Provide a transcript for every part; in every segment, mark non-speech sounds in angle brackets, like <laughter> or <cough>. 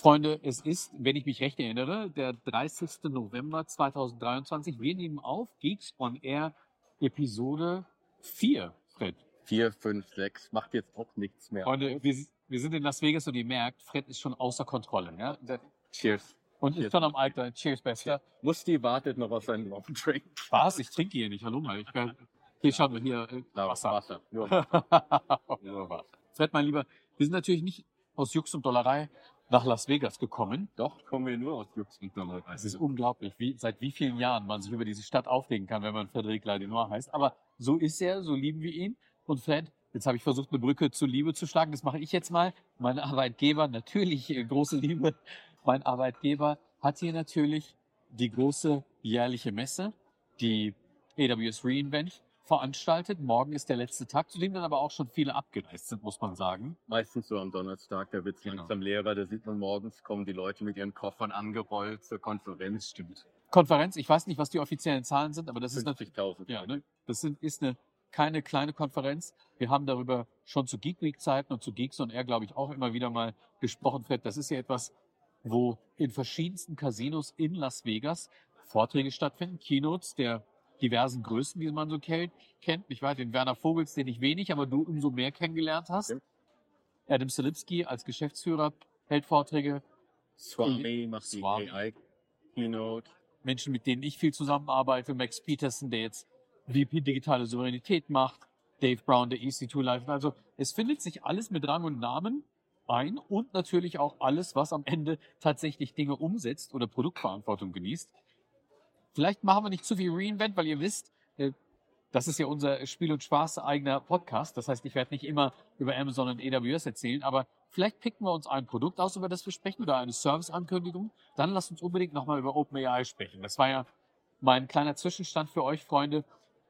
Freunde, es ist, wenn ich mich recht erinnere, der 30. November 2023. Wir nehmen auf Geeks on Air Episode 4, Fred. 4, 5, 6, macht jetzt auch nichts mehr. Freunde, wir, wir sind in Las Vegas und ihr merkt, Fred ist schon außer Kontrolle. Ja? Cheers. Und ist schon am Alter. Cheers, Bester. Musti wartet noch auf seinen Long Drink. Was? Ich trinke hier nicht. Hallo mal. Ich, kann- hier schauen wir hier. Äh, Wasser. Wasser. Nur <laughs> Nur Wasser. Fred, mein Lieber, wir sind natürlich nicht aus Jux und Dollerei nach Las Vegas gekommen. Doch, kommen wir nur aus Jux und Dollerei. Es ist unglaublich, wie, seit wie vielen Jahren man sich über diese Stadt aufregen kann, wenn man Frederic Ladinois heißt. Aber so ist er, so lieben wir ihn. Und Fred, jetzt habe ich versucht, eine Brücke zur Liebe zu schlagen. Das mache ich jetzt mal. Mein Arbeitgeber, natürlich äh, große Liebe. Mein Arbeitgeber hat hier natürlich die große jährliche Messe, die AWS reInvent veranstaltet. Morgen ist der letzte Tag, zu dem dann aber auch schon viele abgereist sind, muss man sagen. Meistens so am Donnerstag, da wird es Genau. langsam leerer, da sieht man morgens, kommen die Leute mit ihren Koffern angerollt zur Konferenz. Stimmt. Konferenz, ich weiß nicht, was die offiziellen Zahlen sind, aber das ist natürlich 50.000. Ja, ne? das sind, ist eine, keine kleine Konferenz. Wir haben darüber schon zu Geek Week Zeiten und zu Geeks und er, glaube ich, auch immer wieder mal gesprochen, Fred. Das ist ja etwas, wo in verschiedensten Casinos in Las Vegas Vorträge stattfinden, Keynotes der diversen Größen, die man so kennt. kennt. Ich weiß, den Werner Vogels, den ich wenig, aber du umso mehr kennengelernt hast. Okay. Adam Selipsky als Geschäftsführer hält Vorträge. Swami macht die Swami. AI-Keynote. Menschen, mit denen ich viel zusammenarbeite, Max Peterson, der jetzt VP Digitale Souveränität macht, Dave Brown, der EC2 Live. Also es findet sich alles mit Rang und Namen ein und natürlich auch alles, was am Ende tatsächlich Dinge umsetzt oder Produktverantwortung genießt. Vielleicht machen wir nicht zu viel Reinvent, weil ihr wisst, äh, das ist ja unser Spiel und Spaß eigener Podcast. Das heißt, ich werde nicht immer über Amazon und AWS erzählen, aber vielleicht picken wir uns ein Produkt aus, über das wir sprechen oder eine Serviceankündigung. Dann lasst uns unbedingt nochmal über OpenAI sprechen. Das war ja mein kleiner Zwischenstand für euch, Freunde,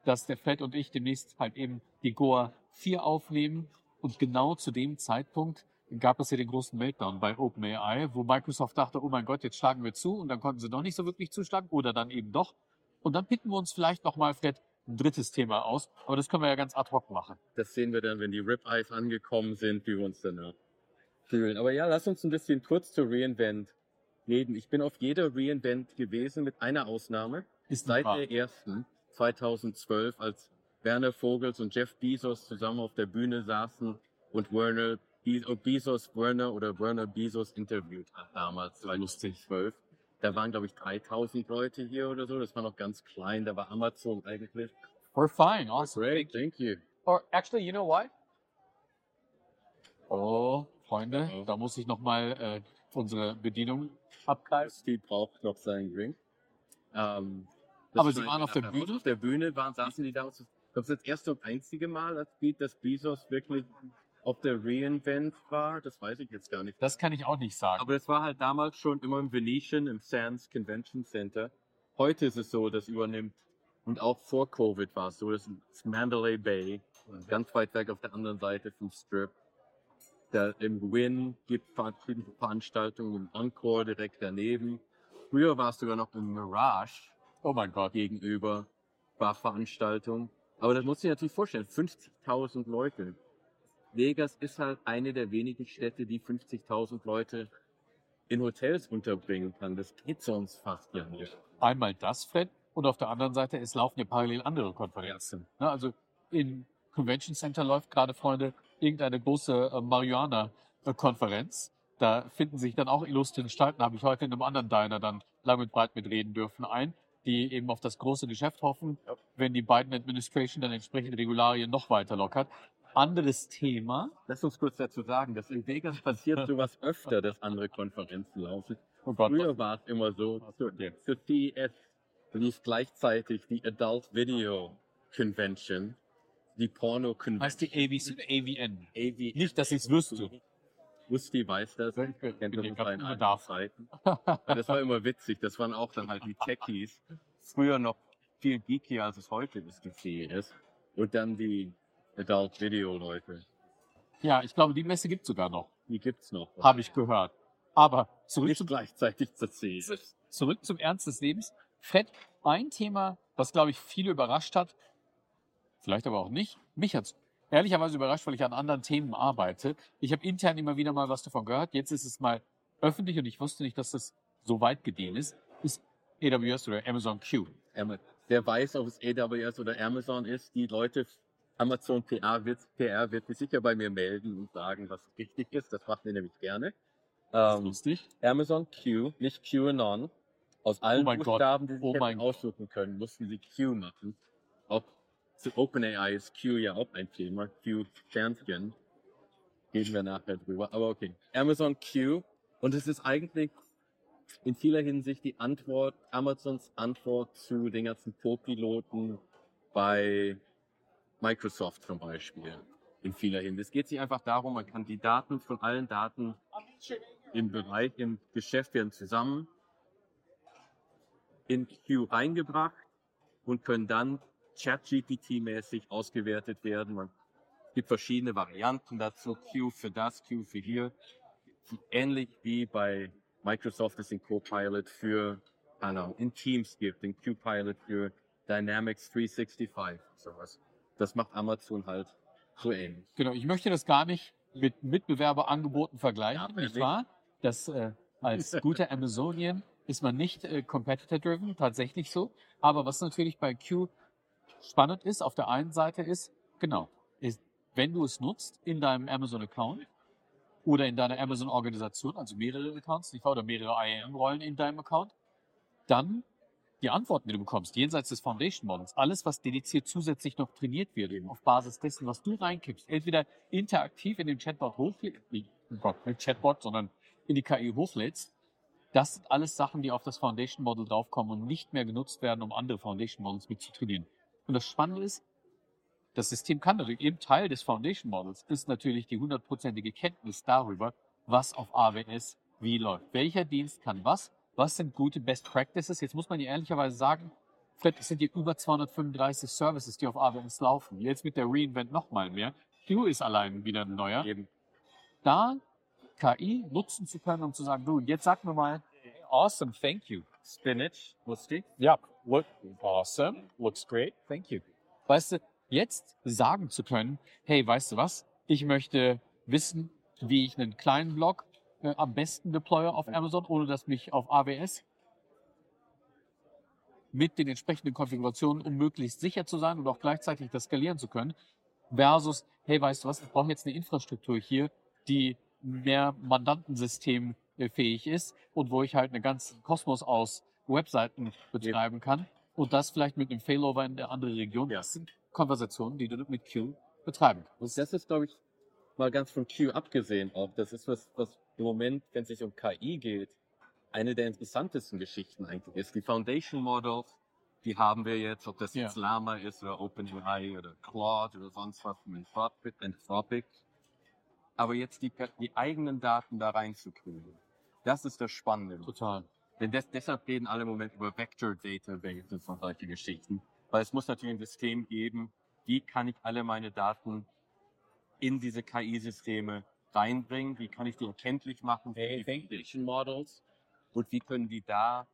dass der Fred und ich demnächst halt eben die Goa 4 aufnehmen. Und genau zu dem Zeitpunkt gab es ja den großen Meltdown bei OpenAI, wo Microsoft dachte, oh mein Gott, jetzt schlagen wir zu und dann konnten sie doch nicht so wirklich zuschlagen oder dann eben doch. Und dann picken wir uns vielleicht nochmal, Fred, ein drittes Thema aus. Aber das können wir ja ganz ad hoc machen. Das sehen wir dann, wenn die Rip-Eyes angekommen sind, wie wir uns danach fühlen. Aber ja, lass uns ein bisschen kurz zu Reinvent reden. Ich bin auf jeder Reinvent gewesen, mit einer Ausnahme. Ist Seit wahr. der ersten, 2012, als Werner Vogels und Jeff Bezos zusammen auf der Bühne saßen und Werner Bezos Werner oder Werner Bezos interviewt hat damals, 2012. Da waren, glaube ich, 3000 Leute hier oder so. Das war noch ganz klein. Da war Amazon eigentlich. We're fine, awesome. Great, thank you. Or actually, you know why? Oh, Freunde, Oh. da muss ich nochmal äh, unsere Bedienung abgreifen. Steve braucht noch seinen Drink. Ähm, Aber Sie war- waren auf der ja, Bühne? Auf der Bühne waren, saßen die da. Ich glaube, das erste und einzige Mal, dass Bezos wirklich auf der Reinvent war. Das weiß ich jetzt gar nicht. Das kann ich auch nicht sagen. Aber das war halt damals schon immer im Venetian, im Sands Convention Center. Heute ist es so, das übernimmt. Und auch vor Covid war es so, das ist Mandalay Bay, ganz weit weg auf der anderen Seite vom Strip. Da im Win gibt verschiedene Veranstaltungen, im Encore direkt daneben. Früher war es sogar noch im Mirage oh mein Gott. gegenüber, war Veranstaltung. Aber das muss ich natürlich vorstellen, 50.000 Leute. Vegas ist halt eine der wenigen Städte, die 50.000 Leute in Hotels unterbringen kann. Das geht sonst fast ja nicht. Einmal das, Fred, und auf der anderen Seite, es laufen ja parallel andere Konferenzen. Ne, also im Convention Center läuft gerade, Freunde, irgendeine große äh, Marihuana-Konferenz. Da finden sich dann auch illustre Gestalten, habe ich heute in einem anderen Diner dann lang und breit mitreden dürfen, ein, die eben auf das große Geschäft hoffen, Ja. wenn die Biden Administration dann entsprechend Regularien noch weiter lockert. Anderes Thema. Lass uns kurz dazu sagen, dass in Vegas passiert <laughs> sowas öfter, dass andere Konferenzen laufen. Oh Gott, Früher war es immer so, für, für CES lief gleichzeitig die Adult Video Convention, die Porno Convention. heißt die ABC oder AVN? AV Nicht, dass ich es wüsste. Musti weiß das. Ich Kennt das aus seinen alten. Zeiten. <laughs> Das war immer witzig. Das waren auch dann halt die Techies. Früher noch viel geekier, als es heute ist, die CES. Und dann die Adult Video Leute. Ja, ich glaube, die Messe gibt es sogar noch. Die gibt's noch. Habe ich gehört. Aber zurück Nicht zum, gleichzeitig zur CES. zurück zum Ernst des Lebens. Fred, ein Thema, was, glaube ich, viele überrascht hat, vielleicht aber auch nicht. Mich hat's ehrlicherweise überrascht, weil ich an anderen Themen arbeite. Ich habe intern immer wieder mal was davon gehört. Jetzt ist es mal öffentlich und ich wusste nicht, dass das so weit gedehnt ist, ist AWS oder Amazon Q. Der weiß, ob es AWS oder Amazon ist. Die Leute, Amazon PR wird, PR wird sich sicher bei mir melden und sagen, was richtig ist. Das macht ihr nämlich gerne. Das ist Ähm, lustig. Amazon Q, nicht QAnon. Aus allen Oh mein Gott. Buchstaben, die sie Oh hätten aussuchen können, mussten sie Q machen. Auch zu OpenAI ist Q ja auch ein Thema. Q Sternchen. Gehen wir nachher drüber. Aber okay. Amazon Q. Und es ist eigentlich in vieler Hinsicht die Antwort, Amazons Antwort zu den ganzen Co-Piloten bei Microsoft zum Beispiel. In vieler Hinsicht. Es geht sich einfach darum, man kann die Daten von allen Daten im Bereich, im Geschäft werden zusammen in Q reingebracht und können dann ChatGPT-mäßig ausgewertet werden. Man es gibt verschiedene Varianten dazu. Q für das, Q für hier. Ähnlich wie bei Microsoft es den Copilot für, keine Ahnung, in Teams gibt, den Q-Pilot für Dynamics 365, sowas. Das macht Amazon halt so ähnlich. Genau, ich möchte das gar nicht mit Mitbewerberangeboten vergleichen, Ja, nicht wahr? Das äh, als <laughs> guter Amazonian ist man nicht äh, competitor-driven, tatsächlich so. Aber was natürlich bei Q spannend ist, auf der einen Seite ist, genau, ist, wenn du es nutzt in deinem Amazon-Account oder in deiner Amazon-Organisation, also mehrere Accounts, nicht wahr, oder mehrere IAM-Rollen in deinem Account, dann die Antworten, die du bekommst, jenseits des Foundation Models, alles, was dediziert zusätzlich noch trainiert wird, eben auf Basis dessen, was du reinkippst, entweder interaktiv in den Chatbot hochlädst, nicht Chatbot, sondern in die KI hochlädst, das sind alles Sachen, die auf das Foundation Model draufkommen und nicht mehr genutzt werden, um andere Foundation Models mit zu trainieren. Und das Spannende ist, das System kann natürlich, eben Teil des Foundation Models ist natürlich die hundertprozentige Kenntnis darüber, was auf AWS wie läuft. Welcher Dienst kann was? Was sind gute Best Practices? Jetzt muss man ja ehrlicherweise sagen, Fred, es sind hier über 235 Services, die auf AWS laufen. Jetzt mit der Reinvent nochmal mehr. Q ist allein wieder ein neuer. Eben. Da KI nutzen zu können, um zu sagen, du, jetzt sag mir mal, awesome, thank you. Spinach, ich. Ja, look awesome, looks great, thank you. Weißt du, jetzt sagen zu können, hey, weißt du was? Ich möchte wissen, wie ich einen kleinen Blog äh, am besten deploye auf Amazon, ohne dass mich auf AWS mit den entsprechenden Konfigurationen, um möglichst sicher zu sein und auch gleichzeitig das skalieren zu können, versus, hey, weißt du was, ich brauche jetzt eine Infrastruktur hier, die mehr Mandantensystem äh, fähig ist und wo ich halt einen ganzen Kosmos aus Webseiten betreiben kann und das vielleicht mit einem Failover in eine andere Region. Ja. Das sind Konversationen, die du mit Q betreiben kannst. Und das ist, glaube ich, mal ganz von Q abgesehen auch. Das ist was, was im Moment, wenn es sich um KI geht, eine der interessantesten Geschichten eigentlich ist. Die Foundation Models, die haben wir jetzt, ob das Ja. jetzt Llama ist oder OpenAI oder Claude oder sonst was von. Anthropic. Aber jetzt die, die eigenen Daten da reinzukriegen, das ist das Spannende. Total. Denn des, deshalb reden alle im Moment über Vector Databases und solche Geschichten. Weil es muss natürlich ein System geben, wie kann ich alle meine Daten in diese KI-Systeme reinbringen, wie kann ich die erkenntlich machen für die Foundation Models und wie können die da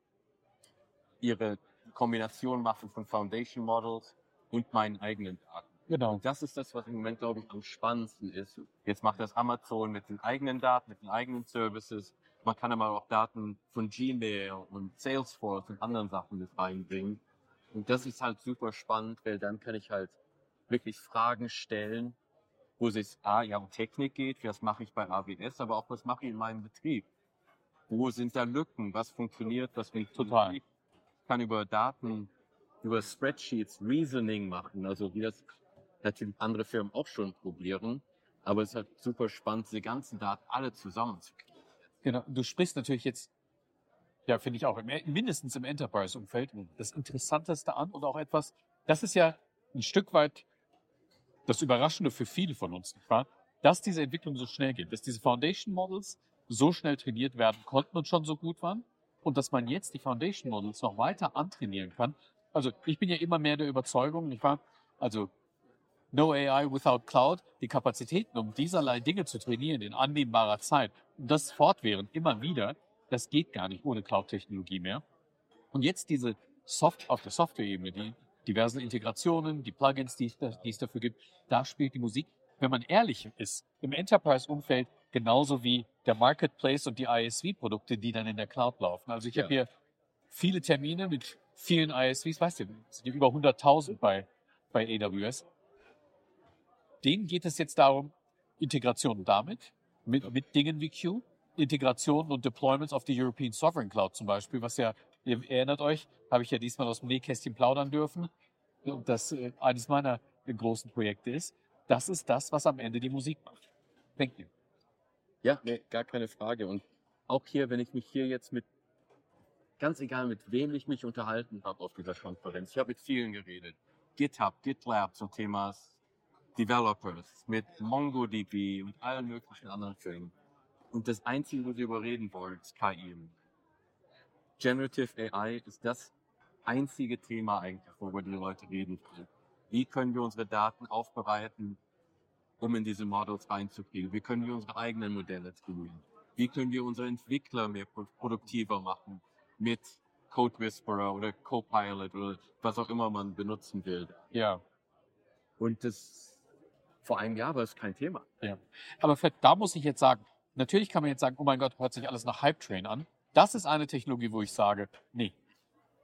ihre Kombination machen von Foundation Models und meinen eigenen Daten. Genau. Und das ist das, was im Moment, glaube ich, am spannendsten ist. Jetzt macht das Amazon mit den eigenen Daten, mit den eigenen Services. Man kann aber auch Daten von Gmail und Salesforce und anderen Sachen mit reinbringen. Und das ist halt super spannend, weil dann kann ich halt wirklich Fragen stellen, wo es A, ja um Technik geht, was mache ich bei AWS, aber auch was mache ich in meinem Betrieb. Wo sind da Lücken? Was funktioniert, was funktioniert Total. nicht? Ich kann über Daten, über Spreadsheets Reasoning machen, also wie das natürlich andere Firmen auch schon probieren. Aber es ist halt super spannend, diese ganzen Daten alle zusammenzukriegen. Genau. Du sprichst natürlich jetzt, ja, finde ich auch, mindestens im Enterprise-Umfeld das Interessanteste an und auch etwas, das ist ja ein Stück weit das Überraschende für viele von uns, nicht wahr? Dass diese Entwicklung so schnell geht, dass diese Foundation Models so schnell trainiert werden konnten und schon so gut waren und dass man jetzt die Foundation Models noch weiter antrainieren kann. Also ich bin ja immer mehr der Überzeugung, nicht wahr? Also No AI without Cloud, die Kapazitäten, um dieserlei Dinge zu trainieren in annehmbarer Zeit und das fortwährend immer wieder, das geht gar nicht ohne Cloud-Technologie mehr. Und jetzt diese Soft auf der Software-Ebene, die diversen Integrationen, die Plugins, die die es dafür gibt, da spielt die Musik. Wenn man ehrlich ist, im Enterprise-Umfeld genauso wie der Marketplace und die ISV-Produkte, die dann in der Cloud laufen. Also ich Ja. habe hier viele Termine mit vielen ISVs, weißt du, es sind über 100.000 bei, bei AWS. Denen geht es jetzt darum, Integration damit, mit, mit Dingen wie Q, Integration und Deployments auf die European Sovereign Cloud zum Beispiel, was ja, ihr erinnert euch, habe ich ja diesmal aus dem Nähkästchen plaudern dürfen, und das äh, eines meiner großen Projekte ist. Das ist das, was am Ende die Musik macht. Thank you. Ja, nee, gar keine Frage. Und auch hier, wenn ich mich hier jetzt mit, ganz egal mit wem ich mich unterhalten habe auf dieser Konferenz, ich habe mit vielen geredet. GitHub, GitLab zum Thema Developers, mit MongoDB und allen möglichen anderen Firmen. Und das Einzige, wo sie überreden wollen, ist KI. Generative AI ist das einzige Thema eigentlich, worüber die Leute reden. Wie können wir unsere Daten aufbereiten, um in diese Models reinzukriegen? Wie können wir unsere eigenen Modelle trainieren? Wie können wir unsere Entwickler mehr pro- produktiver machen mit Code Whisperer oder Copilot oder was auch immer man benutzen will? Ja. Und das vor einem Jahr war es kein Thema. Aber Fred, da muss ich jetzt sagen, natürlich kann man jetzt sagen, oh mein Gott, hört sich alles nach Hype Train an. Das ist eine Technologie, wo ich sage, nee,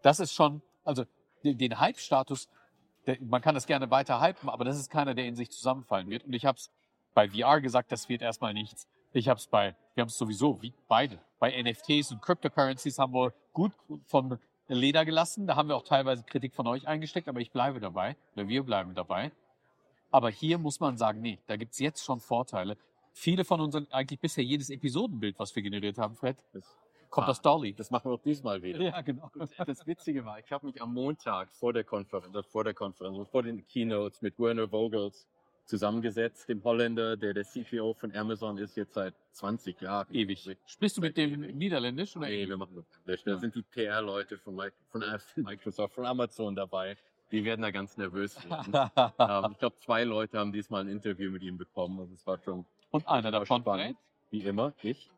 das ist schon, also den, Hype-Status, man kann das gerne weiter hypen, aber das ist keiner, der in sich zusammenfallen wird. Und ich habe es bei VR gesagt, das wird erstmal nichts. Ich habe es bei, wir haben es sowieso, wie beide. Bei NFTs und Cryptocurrencies haben wir gut von Leder gelassen. Da haben wir auch teilweise Kritik von euch eingesteckt, aber ich bleibe dabei, oder wir bleiben dabei. Aber hier muss man sagen, nee, da gibt's jetzt schon Vorteile. Viele von unseren, eigentlich bisher jedes Episodenbild, was wir generiert haben, Fred, kommt Ah. aus Dolly. das machen wir auch diesmal wieder. Ja, genau. Das Witzige war, ich habe mich am Montag vor der Konferenz, äh, vor der Konferenz, vor den Keynotes mit Werner Vogels zusammengesetzt, dem Holländer, der der CPO von Amazon ist jetzt seit 20 Jahren. Ewig. Sprichst du mit dem Niederländisch oder? Nee, wir machen das Englisch. Da sind die PR-Leute von, von Microsoft, von Amazon dabei. Die werden da ganz nervös. werden. <laughs> ähm, ich glaube, zwei Leute haben diesmal ein Interview mit ihm bekommen. Also es war schon Und einer davon, spannend. Wie immer, ich.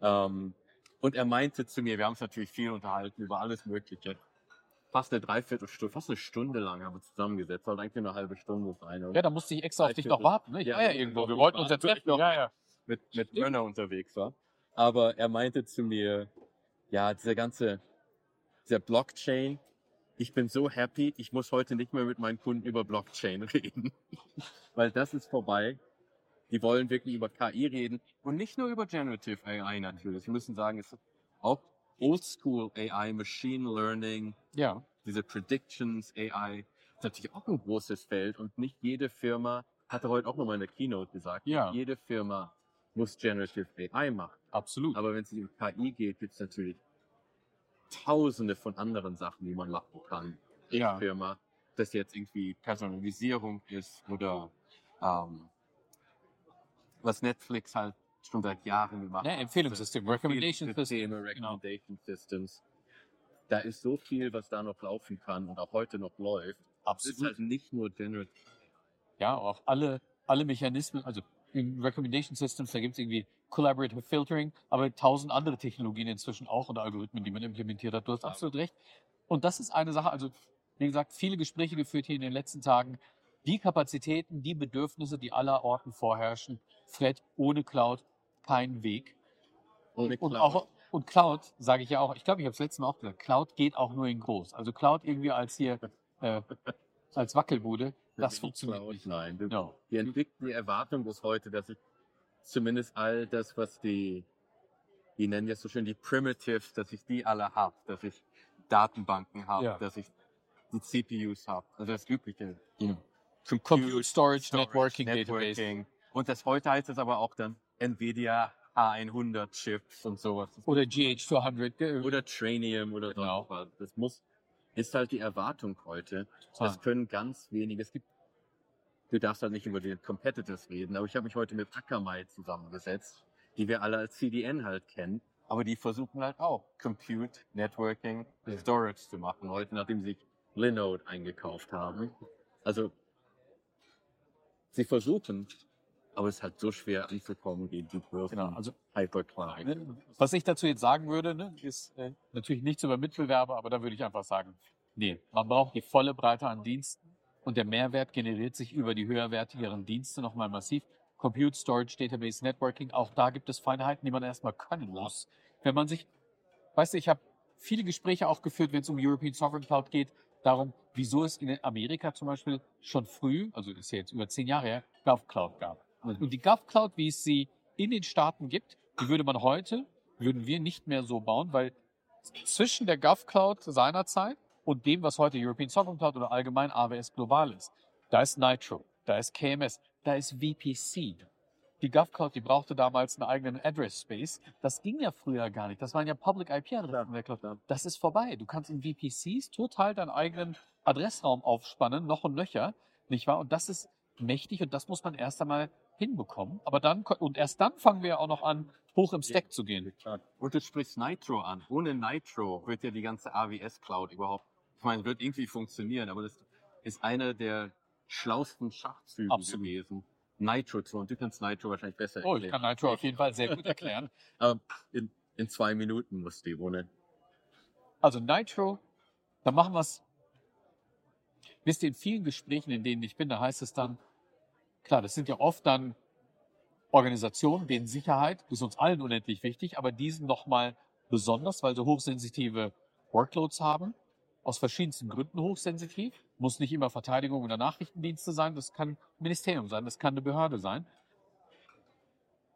Ähm, und er meinte zu mir, wir haben uns natürlich viel unterhalten über alles Mögliche. Fast eine Dreiviertelstunde, fast eine Stunde lang haben wir zusammengesetzt. Sollte eigentlich eine halbe Stunde sein. Ja, da musste ich extra auf dich noch warten. Ne? Ich Ja, war ja irgendwo. Wir genau. wollten uns jetzt treffen. Ja, ja. mit, mit. Werner unterwegs war. Aber er meinte zu mir, ja, dieser ganze, dieser Blockchain, ich bin so happy, ich muss heute nicht mehr mit meinen Kunden über Blockchain <laughs> reden. Weil das ist vorbei. Die wollen wirklich über KI reden und nicht nur über Generative AI natürlich. Wir müssen sagen, es ist auch Oldschool AI, Machine Learning, Ja. diese Predictions AI ist natürlich auch ein großes Feld und nicht jede Firma, hatte heute auch nochmal in der Keynote gesagt, Ja. jede Firma muss Generative AI machen. Absolut. Aber wenn es um KI geht, gibt es natürlich tausende von anderen Sachen, die man machen kann in Ja. Firma. Das jetzt irgendwie Personalisierung ist oder ähm, was Netflix halt schon seit Jahren gemacht hat. Empfehlungssystem, Recommendation System. Systeme, Recommendation Systems. Da ist so viel, was da noch laufen kann und auch heute noch läuft. Es ist Absolut. halt nicht nur Generative. Ja, auch alle, alle Mechanismen, also in Recommendation Systems, da gibt's irgendwie Collaborative Filtering, aber tausend andere Technologien inzwischen auch und Algorithmen, die man implementiert hat. Du hast Ja. absolut recht. Und das ist eine Sache, also wie gesagt, viele Gespräche geführt hier in den letzten Tagen. Die Kapazitäten, die Bedürfnisse, die aller Orten vorherrschen, Fred, ohne Cloud kein Weg. Ohne Und Cloud. auch und Cloud, sage ich ja auch, ich glaube, ich habe es letztes Mal auch gesagt, Cloud geht auch nur in groß. Also Cloud irgendwie als hier <laughs> äh, als Wackelbude, das funktioniert Cloud, nicht. Nein. Du- No. Die, Entwick die Erwartung ist heute, dass ich zumindest all das, was die, die nennen jetzt so schön die Primitives, dass ich die alle habe, dass ich Datenbanken habe, Ja. dass ich die CPUs habe, also das übliche. Ja. Compute, Storage, Storage, Networking, Database. Networking. Und das heute heißt es aber auch dann Nvidia A100 Chips und sowas. Oder GH200. ge- Oder Trainium oder so. Genau. was. Das muss, ist halt die Erwartung heute. Das können ganz wenige. Es gibt, du darfst halt nicht über die Competitors reden, aber ich habe mich heute mit Akamai zusammengesetzt, die wir alle als CDN halt kennen. Aber die versuchen halt auch Compute, Networking, Storage zu machen heute, nachdem sie Linode eingekauft haben. Also sie versuchen, aber es ist halt so schwer anzukommen gegen die großen Genau, also Hypercloud. ne, was ich dazu jetzt sagen würde, ne, ist äh, natürlich nichts über Mitbewerber, aber da würde ich einfach sagen, nee, man braucht die volle Breite an Diensten und der Mehrwert generiert sich über die höherwertigeren Dienste nochmal massiv. Compute, Storage, Database, Networking. Auch da gibt es Feinheiten, die man erstmal können muss. Wenn man sich, weißt du, ich habe viele Gespräche auch geführt, wenn es um European Sovereign Cloud geht, darum, wieso es in Amerika zum Beispiel schon früh, also ist ja jetzt über zehn Jahre her, GovCloud gab. Und die GovCloud, wie es sie in den Staaten gibt, die würde man heute, würden wir nicht mehr so bauen, weil zwischen der GovCloud seinerzeit und dem, was heute European Sovereign Cloud oder allgemein AWS global ist, da ist Nitro, da ist KMS, da ist VPC. Die GovCloud, die brauchte damals einen eigenen Address Space. Das ging ja früher gar nicht. Das waren ja Public IP-Adressen der Cloud. Das ist vorbei. Du kannst in VPCs total deinen eigenen Adressraum aufspannen, noch und nöcher, nicht wahr? Und das ist mächtig und das muss man erst einmal hinbekommen. Aber dann, und erst dann fangen wir auch noch an, hoch im Stack zu gehen. Und du sprichst Nitro an. Ohne Nitro wird ja die ganze AWS Cloud überhaupt, ich meine, wird irgendwie funktionieren, aber das ist einer der schlausten Schachzüge Absolut. gewesen. Nitro zu, und du kannst Nitro wahrscheinlich besser Oh, ich kann Nitro auf jeden Fall sehr gut erklären. Aber <laughs> in, in zwei Minuten musst du ohne. Also Nitro, dann machen wir es. Wisst ihr, in vielen Gesprächen, in denen ich bin, da heißt es dann, klar, das sind ja oft dann Organisationen, denen Sicherheit ist uns allen unendlich wichtig, aber diesen nochmal besonders, weil sie hochsensitive Workloads haben, aus verschiedensten Gründen hochsensitiv, muss nicht immer Verteidigung oder Nachrichtendienste sein, das kann Ministerium sein, das kann eine Behörde sein.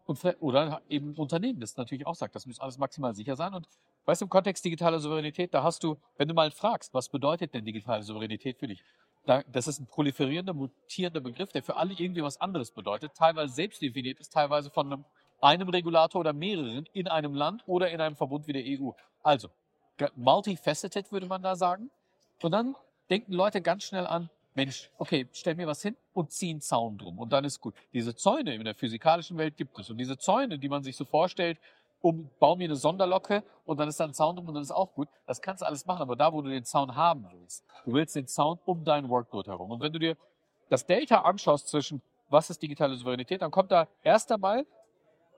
Und, oder eben Unternehmen, das natürlich auch sagt, das muss alles maximal sicher sein. Und weißt du, im Kontext digitaler Souveränität, da hast du, wenn du mal fragst, was bedeutet denn digitale Souveränität für dich? Da, das ist ein proliferierender, mutierender Begriff, der für alle irgendwie was anderes bedeutet, teilweise selbst definiert ist, teilweise von einem, einem Regulator oder mehreren in einem Land oder in einem Verbund wie der EU. Also, multifaceted würde man da sagen. Und dann denken Leute ganz schnell an, Mensch, okay, stell mir was hin und zieh einen Zaun drum und dann ist gut. Diese Zäune in der physikalischen Welt gibt es und diese Zäune, die man sich so vorstellt, um, bau mir eine Sonderlocke und dann ist da ein Zaun drum und dann ist auch gut. Das kannst du alles machen, aber da, wo du den Zaun haben willst, du willst den Zaun um deinen Workload herum. Und wenn du dir das Delta anschaust zwischen, was ist digitale Souveränität, dann kommt da erst einmal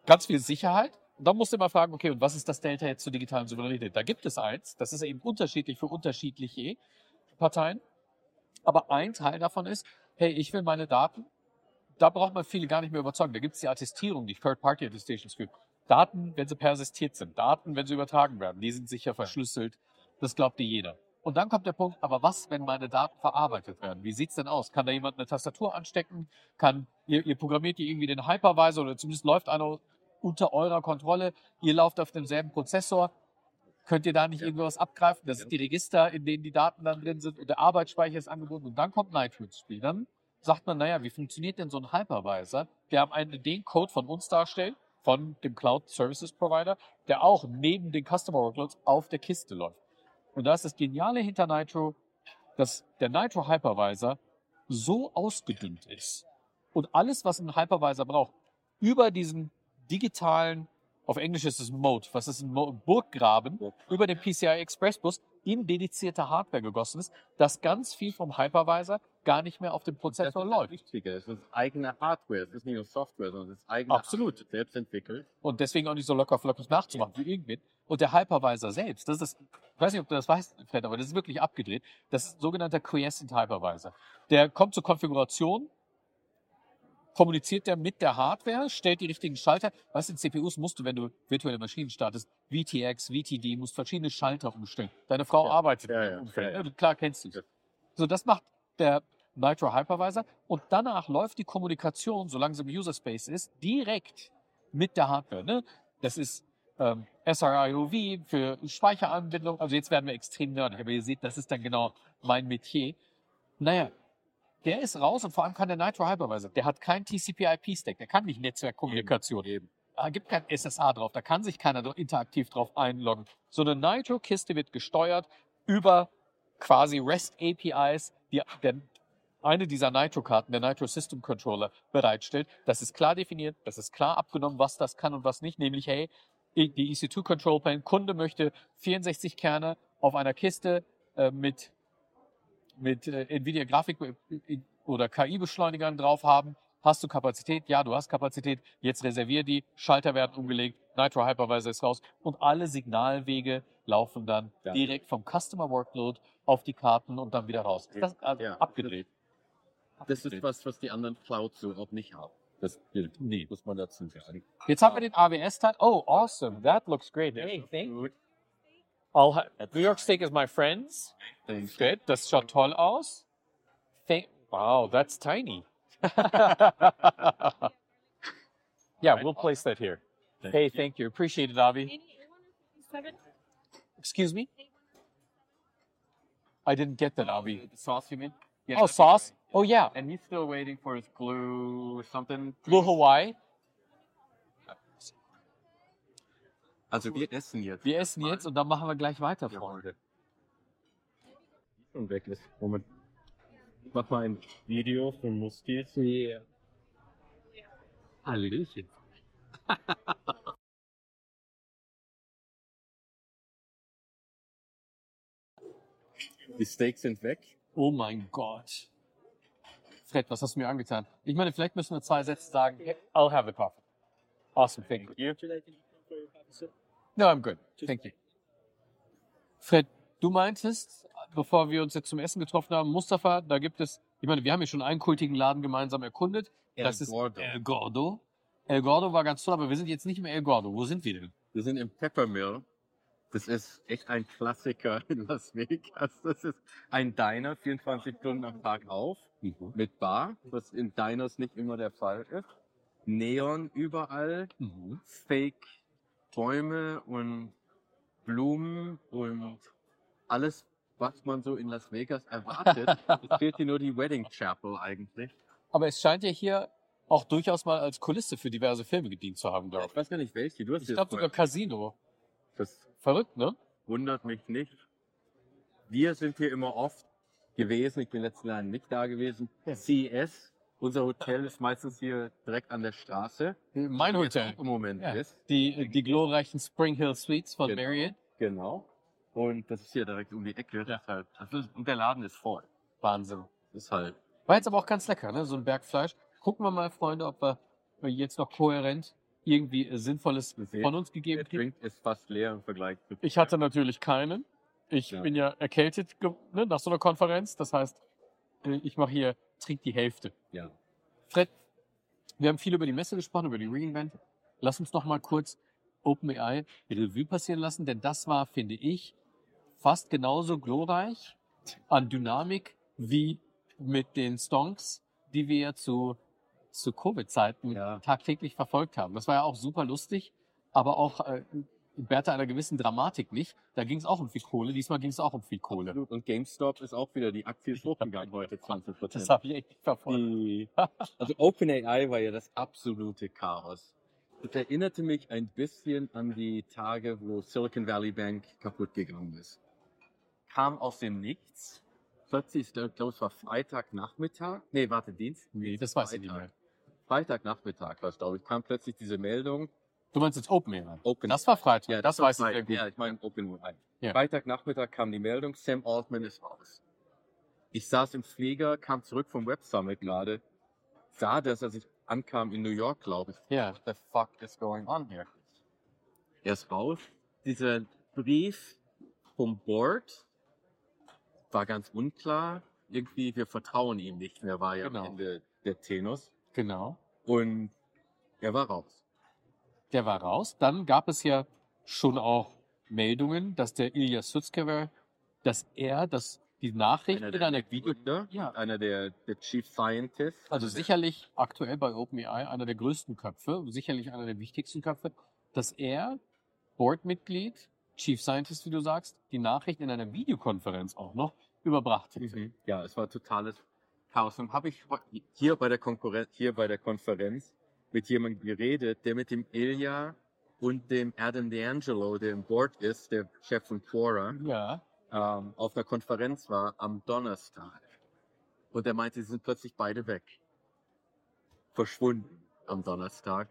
ganz viel Sicherheit. Und dann musst du immer fragen, okay, und was ist das Delta jetzt zur digitalen Souveränität? Da gibt es eins, das ist eben unterschiedlich für unterschiedliche Parteien. Aber ein Teil davon ist, hey, ich will meine Daten, da braucht man viele gar nicht mehr überzeugen. Da gibt es die Attestierung, die Third-Party-Attestations für Daten, wenn sie persistiert sind, Daten, wenn sie übertragen werden, die sind sicher verschlüsselt. Das glaubt dir jeder. Und dann kommt der Punkt, aber was, wenn meine Daten verarbeitet werden? Wie sieht's denn aus? Kann da jemand eine Tastatur anstecken? Kann, ihr, ihr programmiert ihr irgendwie den Hypervisor oder zumindest läuft einer unter eurer Kontrolle. Ihr lauft auf demselben Prozessor. Könnt ihr da nicht Ja. irgendwas abgreifen? Das sind die Register, in denen die Daten dann drin sind und der Arbeitsspeicher ist angeboten. Und dann kommt Nitro ins Spiel. Dann sagt man, naja, wie funktioniert denn so ein Hypervisor, der am Ende den Code von uns darstellt, von dem Cloud Services Provider, der auch neben den Customer Workloads auf der Kiste läuft. Und da ist das Geniale hinter Nitro, dass der Nitro Hypervisor so ausgedünnt ist und alles, was ein Hypervisor braucht, über diesen digitalen, auf Englisch ist es Mode, was ist ein Mo Burggraben, Ja. über den PCI Express Bus in dedizierte Hardware gegossen ist, dass ganz viel vom Hypervisor gar nicht mehr auf dem Das Prozessor das läuft. Wichtige. Es ist eigene Hardware. Es ist nicht nur Software, sondern es ist eigene Absolut. Hardware, selbst entwickelt. und deswegen auch nicht so locker flockig nachzumachen wie irgendwen. Und der Hypervisor selbst, das ist, ich weiß nicht, ob du das weißt, Fred, aber das ist wirklich abgedreht. Das ist ein sogenannter Quiescent Hypervisor. Der kommt zur Konfiguration, kommuniziert der mit der Hardware, stellt die richtigen Schalter. Weißt du, in CPUs musst du, wenn du virtuelle Maschinen startest, VTX, VTD, musst verschiedene Schalter umstellen. Deine Frau Ja. arbeitet Ja, ja, ja, ja. ne? Klar kennst du. So, das macht der Nitro Hypervisor und danach läuft die Kommunikation, solange sie im User Space ist, direkt mit der Hardware. Ne? Das ist ähm, SRIOV für Speicheranbindung. Also jetzt werden wir extrem nerdig, aber ihr seht, das ist dann genau mein Metier. Naja, der ist raus und vor allem kann der Nitro Hypervisor, der hat kein TCP/IP-Stack, der kann nicht Netzwerkkommunikation. Eben. Da gibt kein SSA drauf, da kann sich keiner interaktiv drauf einloggen. So eine Nitro-Kiste wird gesteuert über quasi REST-APIs, die der, eine dieser Nitro-Karten, der Nitro System Controller, bereitstellt. Das ist klar definiert, das ist klar abgenommen, was das kann und was nicht. Nämlich, hey, die EC2 Control Plane, Kunde möchte 64 Kerne auf einer Kiste äh, mit, mit äh, Nvidia Grafik äh, oder KI-Beschleunigern drauf haben. Hast du Kapazität? Ja, du hast Kapazität. Jetzt reservier die. Schalter werden umgelegt. Nitro Hypervisor ist raus. Und alle Signalwege laufen dann Ja. direkt vom Customer Workload auf die Karten und dann wieder raus. Das ist also Ja. abgedreht. Das ist was, was die anderen Clouds so auch nicht haben. Das gilt. Nee. Muss man dazu sagen. Jetzt haben wir den AWS-Teil. Oh, awesome. That looks great. Hey, thank I'll ha New York Steak is my friends. Thanks. Good. Das schaut toll aus. Thank wow, that's tiny. <laughs> yeah, we'll place that here. Hey, thank you. Appreciate it, Avi. Excuse me? I didn't get that, Avi. The sauce you mean? Yeah, Oh, that's sauce? okay. Oh, yeah. And he's still waiting for his glue something. Blue Hawaii. Also wir essen jetzt. Wir essen jetzt und dann machen wir gleich weiter, Freunde. Schon weg ist. Moment. Ich mach mal ein Video für Mustis. Yeah. Hallöchen. <laughs> Die Steaks sind weg. Oh mein Gott. Fred, was hast du mir angetan? Ich meine, vielleicht müssen wir zwei Sätze sagen. I'll have the coffee. Awesome, thank you. No, I'm good. Thank you. Fred, du meintest, bevor wir uns jetzt zum Essen getroffen haben, Mustafa, da gibt es, ich meine, wir haben ja schon einen kultigen Laden gemeinsam erkundet. das ist Gordo. El Gordo. El Gordo war ganz toll, aber wir sind jetzt nicht im El Gordo. Wo sind wir denn? Wir sind im Peppermill. Das ist echt ein Klassiker <laughs> in Las Vegas. Das ist ein Diner, 24 Stunden am Tag auf, mit Bar, was in Diners nicht immer der Fall ist. Neon überall, Mhm. Fake Bäume und Blumen und alles, was man so in Las Vegas erwartet. <laughs> es fehlt hier nur die Wedding Chapel eigentlich. Aber es scheint ja hier auch durchaus mal als Kulisse für diverse Filme gedient zu haben, glaube Ich weiß gar nicht welche. Du hast ich. Ich glaube sogar Casino. Das Verrückt, ne? wundert mich nicht. Wir sind hier immer oft gewesen. Ich bin letzten Jahr nicht da gewesen. Ja. CES, unser Hotel ist meistens hier direkt an der Straße. Mein Hotel. Im Moment Ja. ist. Die, die glorreichen Spring Hill Suites von Genau. Marriott. Genau. Und das ist hier direkt um die Ecke. Ja. Deshalb, das ist, und der Laden ist voll. Wahnsinn. Deshalb. War jetzt aber auch ganz lecker, ne? So ein Bergfleisch. Gucken wir mal, Freunde, ob wir jetzt noch kohärent irgendwie Sinnvolles Wir sehen, von uns Der gegeben haben. Drink ist fast leer im Vergleich zu. Ich hatte natürlich keinen. Ich Ja. bin ja erkältet ne, nach so einer Konferenz. Das heißt, äh, ich mache hier, trink die Hälfte. Ja. Fred, wir haben viel über die Messe gesprochen, über die Reinvent. Lass uns noch mal kurz OpenAI Revue passieren lassen, denn das war, finde ich, fast genauso glorreich an Dynamik wie mit den Stonks, die wir zu, zu Covid-Zeiten Ja. tagtäglich verfolgt haben. Das war ja auch super lustig, aber auch äh, Werte einer gewissen Dramatik nicht. Da ging es auch um viel Kohle, diesmal ging es auch um viel Kohle. Absolut. Und GameStop ist auch wieder, die Aktie ist <laughs> hochgegangen heute, 20% Das Prozent. habe ich echt nicht verfolgt. Also OpenAI war ja das absolute Chaos. Das erinnerte mich ein bisschen an die Tage, wo Silicon Valley Bank kaputt gegangen ist. Kam aus dem Nichts. Plötzlich, ich glaube, es war Freitagnachmittag. Nee, warte, Dienst? Nee, das weiß ich nicht mehr. Freitagnachmittag war es, glaube ich, kam plötzlich diese Meldung. Du meinst jetzt OpenAI? Open Das war Freitag. ja, das weiß ich sehr gut. Ja, ich meine OpenAI. Ja. Freitagnachmittag kam die Meldung, Sam Altman ist raus. Ich saß im Flieger, kam zurück vom Web Summit gerade, sah das, als ich ankam in New York, glaube ich. Ja. What the fuck is going on here? Er ist raus. Dieser Brief vom Board war ganz unklar. Irgendwie, wir vertrauen ihm nicht mehr, war ja Genau. am Ende der Tenus. Genau. Und er war raus. Der war raus. Dann gab es ja schon auch Meldungen, dass der Ilya Sutskever, dass er das, die Nachricht in einer Video, Ja. einer der, der Chief Scientists. also sicherlich aktuell bei OpenAI einer der größten Köpfe, sicherlich einer der wichtigsten Köpfe, dass er Boardmitglied, Chief Scientist, wie du sagst, die Nachricht in einer Videokonferenz auch noch überbracht hat. Mhm. Ja, es war totales Chaos. Und habe ich hier bei der Konkurrenz, hier bei der Konferenz mit jemandem geredet, der mit dem Ilya und dem Adam D'Angelo, der im Board ist, der Chef von Quora, Ja. ähm, auf einer Konferenz war am Donnerstag. Und er meinte, sie sind plötzlich beide weg. Verschwunden am Donnerstag.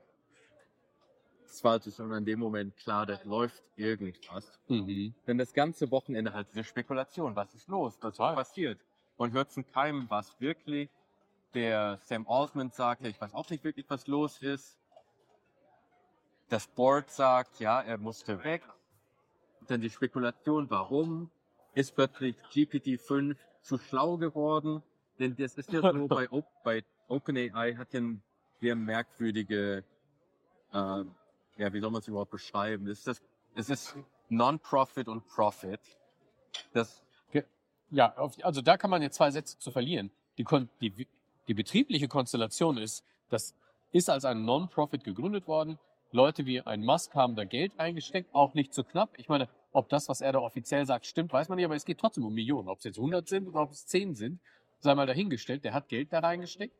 Es war also schon in dem Moment klar, da läuft irgendwas. Mhm. Denn das ganze Wochenende halt diese Spekulation, was ist los, was Total. passiert. Und hört von keinem, was wirklich. Der Sam Altman sagte, ich weiß auch nicht wirklich, was los ist. Das Board sagt, ja, er musste weg. Dann die Spekulation, warum? Ist plötzlich GPT-5 zu schlau geworden? Denn das ist ja so, <laughs> bei, Op bei OpenAI hat ja ein sehr merkwürdige, äh, ja, wie soll man es überhaupt beschreiben? Es ist, das, es ist Non-Profit und Profit. Das, Ja, also da kann man jetzt zwei Sätze zu verlieren. Die, die, die betriebliche Konstellation ist, das ist als ein Non-Profit gegründet worden. Leute wie ein Musk haben da Geld eingesteckt, auch nicht zu knapp. Ich meine, ob das, was er da offiziell sagt, stimmt, weiß man nicht, aber es geht trotzdem um Millionen. Ob es jetzt 100 sind oder ob es 10 sind, sei mal dahingestellt. Der hat Geld da reingesteckt.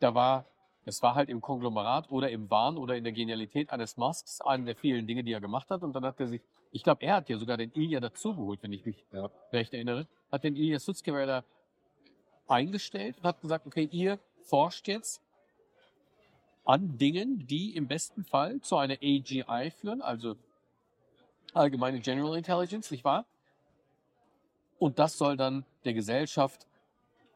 Da war, es war halt im Konglomerat oder im Wahn oder in der Genialität eines Musks eine der vielen Dinge, die er gemacht hat. Und dann hat er sich, ich glaube, er hat ja sogar den Ilya dazugeholt, wenn ich mich Ja. recht erinnere, hat den Ilya Sutskever da eingestellt und hat gesagt, okay, ihr forscht jetzt an Dingen, die im besten Fall zu einer AGI führen, also allgemeine General Intelligence, nicht wahr? Und das soll dann der Gesellschaft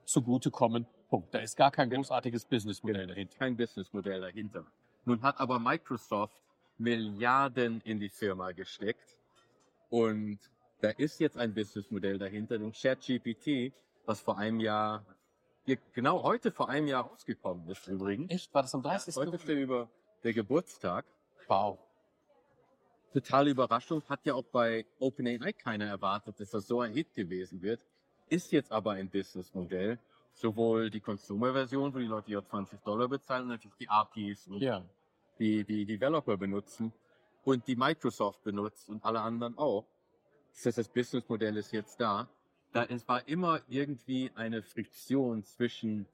zugutekommen. Punkt. Da ist gar kein großartiges Businessmodell dahinter. kein Businessmodell dahinter. Nun hat aber Microsoft Milliarden in die Firma gesteckt und da ist jetzt ein Businessmodell dahinter, den ChatGPT, was vor einem Jahr, hier- genau heute vor einem Jahr rausgekommen ist übrigens. Echt? War das am 30. Heute ist der über der Geburtstag. Wow. Totale Überraschung, hat ja auch bei OpenAI keiner erwartet, dass das so ein Hit gewesen wird. Ist jetzt aber ein Businessmodell. Sowohl die Consumer-Version, wo die Leute ja 20 Dollar bezahlen, und natürlich die APIs und Ja. die die Developer benutzen und die Microsoft benutzt und alle anderen auch. Das heißt, das Businessmodell ist jetzt da. Da es war immer irgendwie eine Friktion zwischen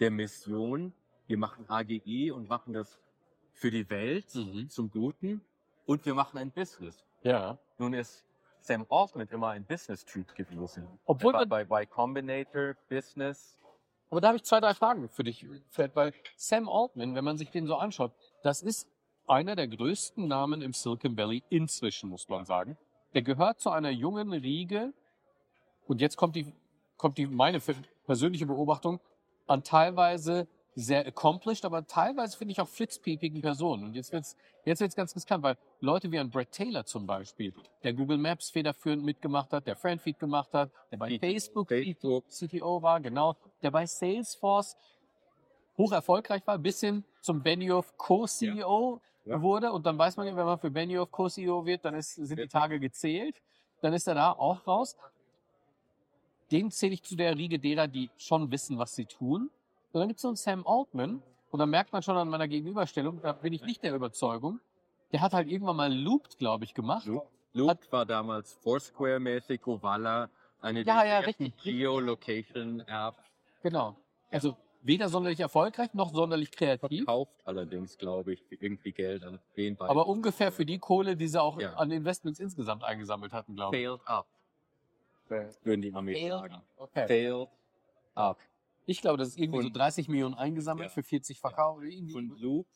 der Mission, wir machen AGI und machen das für die Welt Mhm. zum Guten und wir machen ein Business. Ja. Nun ist Sam Altman immer ein Business-Typ gewesen. Obwohl er war bei Y Combinator Business. aber da habe ich zwei, drei Fragen für dich, Fred, weil Sam Altman, wenn man sich den so anschaut, das ist einer der größten Namen im Silicon Valley inzwischen, muss man sagen. Der gehört zu einer jungen Riege, und jetzt kommt die, kommt die meine persönliche Beobachtung, an teilweise sehr accomplished, aber teilweise finde ich auch flitzpiepigen Personen. Und jetzt wird's, jetzt wird's ganz riskant, weil Leute wie ein Brett Taylor zum Beispiel, der Google Maps federführend mitgemacht hat, der Friendfeed gemacht hat, der bei Die- Facebook, Facebook. CTO war, genau, der bei Salesforce hoch erfolgreich war, bis hin zum Benioff Co-CEO Ja. wurde. Und dann weiß man ja, wenn man für Benioff Co-CEO wird, dann ist, sind die Tage gezählt. Dann ist er da auch raus. Den zähle ich zu der Riege derer, die schon wissen, was sie tun. Und dann gibt es so einen Sam Altman. Und dann merkt man schon an meiner Gegenüberstellung, da bin ich nicht der Überzeugung. Der hat halt irgendwann mal Looped, glaube ich, gemacht. Loop, Loop war damals Foursquare-mäßig, Govala, eine Ja, der ja, ersten. Geolocation-Apps. Genau. Also weder sonderlich erfolgreich noch sonderlich kreativ. Verkauft allerdings, glaube ich, irgendwie Geld an den beiden. Aber ungefähr für die Kohle, die sie auch Ja. an Investments insgesamt eingesammelt hatten, glaube ich. failed up, würden die sagen. Okay. Failed up. Ich glaube, das ist irgendwie so Und- 30 Millionen eingesammelt Ja. für 40 verkauft. irgendwie. Von Loop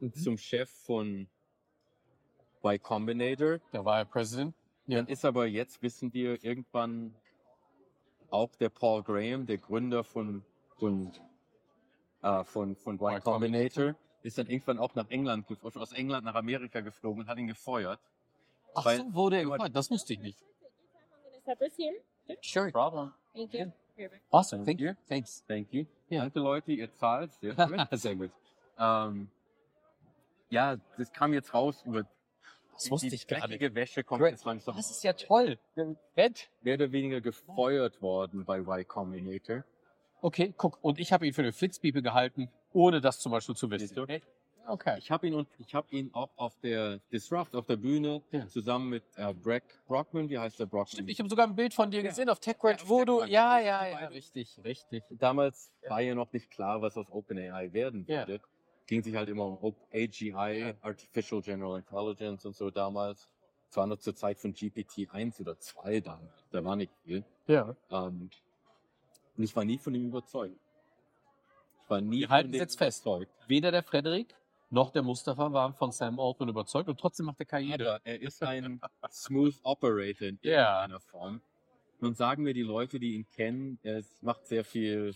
Mhm. zum Chef von Y Combinator. Da war er President. Ja. Dann ist aber jetzt, wissen wir, irgendwann auch der Paul Graham, der Gründer von, von, äh, von, von Y Y Combinator, ist dann irgendwann auch nach England, aus England nach Amerika geflogen und hat ihn gefeuert. Ach so, wurde er gefeuert. Das wusste ich nicht. This here. Sure. Problem. Thank you. Here. Awesome. Thank Thank you. Thanks. Thank you. Ja. Danke Leute, ihr zahlt. Sehr gut. Sehr gut. ähm, ja, das kam jetzt raus über Das wusste die ich gar nicht. Wäsche kommt Great. jetzt langsam Das ist ja toll. Red. mehr oder weniger gefeuert worden bei Y Combinator. Okay, guck. Und ich habe ihn für eine Flitzpiepe gehalten, ohne das zum Beispiel zu wissen. du? Okay. Ich habe ihn und ich habe ihn auch auf der Disrupt auf der Bühne Ja. zusammen mit äh, Breck Brockman, wie heißt der Brockman? Stimmt, ich habe sogar ein Bild von dir gesehen auf TechCrunch, Ja, wo du, ja, ja, ja, richtig, richtig. Damals war ja noch nicht klar, was aus OpenAI werden würde. Ging sich halt immer um AGI. Artificial General Intelligence und so damals. Es war noch zur Zeit von GPT 1 oder 2 dann. Da war nicht viel. Ja. Ähm, und ich war nie von ihm überzeugt. Ich war nie Wir halten es jetzt fest. überzeugt. Weder der Frederik noch der Mustafa waren von Sam Altman überzeugt und trotzdem macht er Karriere. Aber er ist ein Smooth Operator in Ja. irgendeiner Form. Nun sagen mir die Leute, die ihn kennen, er macht sehr viel,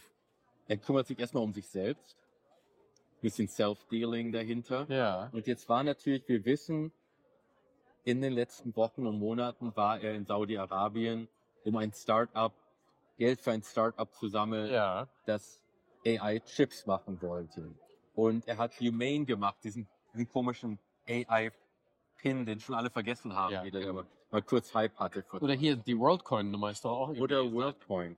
er kümmert sich erstmal um sich selbst. Bisschen Self-Dealing dahinter. Ja. Und jetzt war natürlich, wir wissen, in den letzten Wochen und Monaten war er in Saudi-Arabien, um ein Start-up, Geld für ein Start-up zu sammeln, Ja. das AI-Chips machen wollte. Und er hat Humane gemacht, diesen, diesen komischen AI-Pin, den schon alle vergessen haben, Ja. der mal, mal kurz Hype hatte. Oder hier die WorldCoin-Nummer ist doch auch Oder WorldCoin.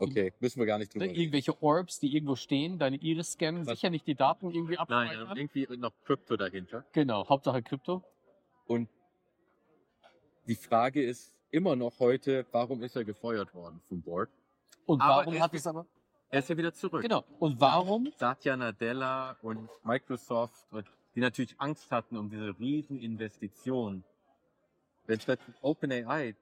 Okay, müssen wir gar nicht drüber Ne, reden. Irgendwelche Orbs, die irgendwo stehen, deine Iris scannen, Was? sicher nicht die Daten irgendwie Nein, abspeichern. irgendwie noch Krypto dahinter. Genau, Hauptsache Krypto. Und die Frage ist immer noch heute, warum ist er gefeuert worden vom Board? Und Aber warum hat es aber. Er ist ja wieder zurück. Genau. Und warum? Satya Nadella und Microsoft, die natürlich Angst hatten um diese riesen Investition. Wenn statt OpenAI,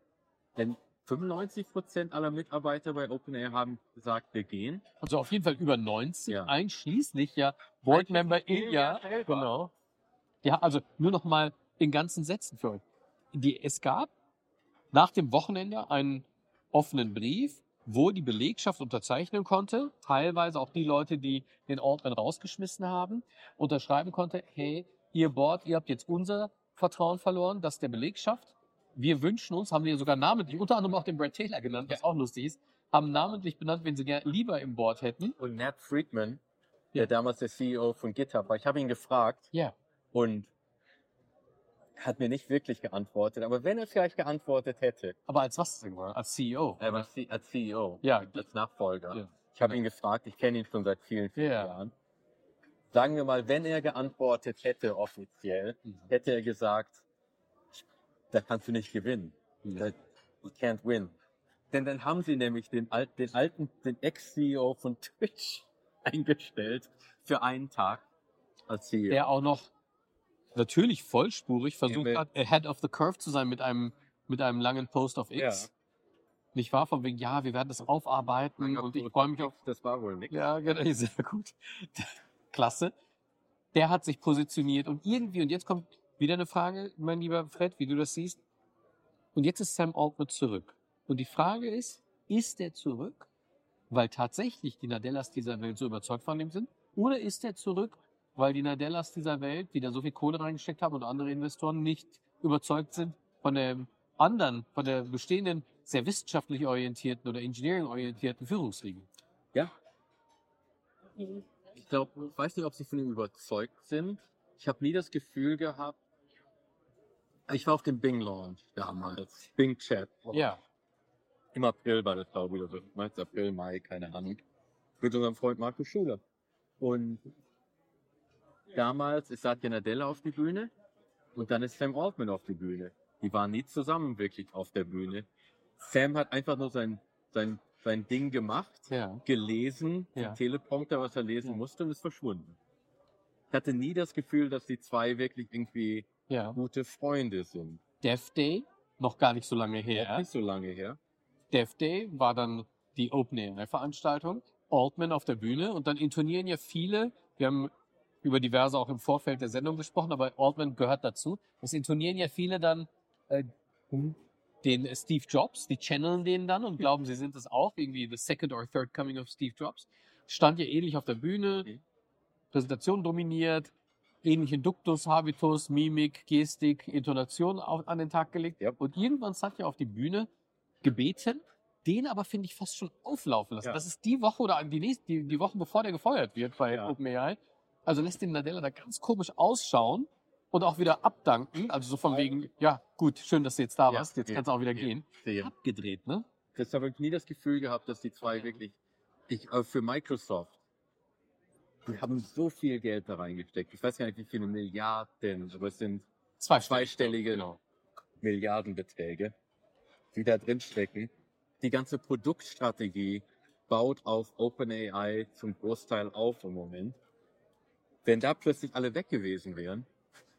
denn 95% aller Mitarbeiter bei OpenAI haben gesagt, wir gehen. Also auf jeden Fall über 90, Ja. einschließlich ja Boardmember Ilya. Genau. Ja, also nur noch mal in ganzen Sätzen für euch. Die, es gab nach dem Wochenende einen offenen Brief, wo die Belegschaft unterzeichnen konnte, teilweise auch die Leute, die den Altman rausgeschmissen haben, unterschreiben konnte, hey, ihr Board, ihr habt jetzt unser Vertrauen verloren, das der Belegschaft. Wir wünschen uns, haben wir sogar namentlich, unter anderem auch den Brad Taylor genannt, was auch lustig ist, haben namentlich benannt, wenn sie gerne lieber im Board hätten. Und Nat Friedman, Ja. der damals der CEO von GitHub war, ich habe ihn gefragt Ja. und hat mir nicht wirklich geantwortet. Aber wenn er vielleicht geantwortet hätte, Aber als was denn? Als CEO? er war C- als CEO, Ja, als Nachfolger. Ja. Ich habe ihn gefragt, ich kenne ihn schon seit vielen, vielen Ja. Jahren. Sagen wir mal, wenn er geantwortet hätte offiziell, Mhm. hätte er gesagt, da kannst du nicht gewinnen. Da, you can't win. Denn dann haben sie nämlich den, al- den alten, den Ex-CEO von Twitch <laughs> eingestellt für einen Tag als CEO. der auch noch natürlich vollspurig versucht Ja, hat, ahead of the curve zu sein mit einem, mit einem langen Post auf X. Ja. Nicht wahr? Von wegen, ja, wir werden das aufarbeiten und ich freue mich auf. Das war wohl nichts. Ja, genau, <laughs> sehr gut. Klasse. Der hat sich positioniert und irgendwie, und jetzt kommt wieder eine Frage, mein lieber Fred, wie du das siehst. Und jetzt ist Sam Altman zurück. Und die Frage ist, ist er zurück, weil tatsächlich die Nadellas dieser Welt so überzeugt von ihm sind? Oder ist er zurück, weil die Nadellas dieser Welt, die da so viel Kohle reingesteckt haben und andere Investoren nicht überzeugt sind von dem anderen, von der bestehenden, sehr wissenschaftlich orientierten oder engineering orientierten Führungsriege? Ja. Ich glaube, ich weiß nicht, ob sie von ihm überzeugt sind. Ich habe nie das Gefühl gehabt. Ich war auf dem Bing Launch damals. Bing Chat. Ja. Im April war das, glaube ich, oder so. Meinst April, Mai, keine Ahnung. Mit unserem Freund Markus Schuler. Und damals ist Satya Nadella auf die Bühne und dann ist Sam Altman auf die Bühne. Die waren nie zusammen wirklich auf der Bühne. Sam hat einfach nur sein, sein, sein Ding gemacht Ja. gelesen, Ja. den Teleprompter, was er lesen Ja. musste, und ist verschwunden. Ich hatte nie das Gefühl, dass die zwei wirklich irgendwie Ja. gute Freunde sind. Dev Day, noch gar nicht so lange her. Nicht so lange her. Dev Day war dann die OpenAI-Veranstaltung. Altman auf der Bühne und dann intonieren ja viele, wir haben über diverse auch im Vorfeld der Sendung gesprochen, aber Altman gehört dazu. Es intonieren ja viele dann äh, den Steve Jobs, die channeln den dann und glauben, sie sind es auch, irgendwie the second or third coming of Steve Jobs. Stand ja ähnlich auf der Bühne, Mhm. Präsentation dominiert, ähnlichen Duktus, Habitus, Mimik, Gestik, Intonation auf, an den Tag gelegt. Ja. Und irgendwann hat ja auf die Bühne gebeten, den aber finde ich fast schon auflaufen lassen. Ja. Das ist die Woche oder die nächste, die, die Woche bevor der gefeuert wird bei Ja. OpenAI. Also lässt den Nadella da ganz komisch ausschauen und auch wieder abdanken. Also so von wegen, ja gut, schön, dass du jetzt da Ja, warst, jetzt ja, kannst du auch wieder ja. gehen. Sehr. Abgedreht, ne? Das habe ich nie das Gefühl gehabt, dass die zwei wirklich, ich, für Microsoft, die haben so viel Geld da reingesteckt. Ich weiß gar nicht, wie viele Milliarden, aber es sind Zwei zweistellige Genau. Milliardenbeträge, die da drin stecken. Die ganze Produktstrategie baut auf OpenAI zum Großteil auf im Moment. Wenn da plötzlich alle weg gewesen wären,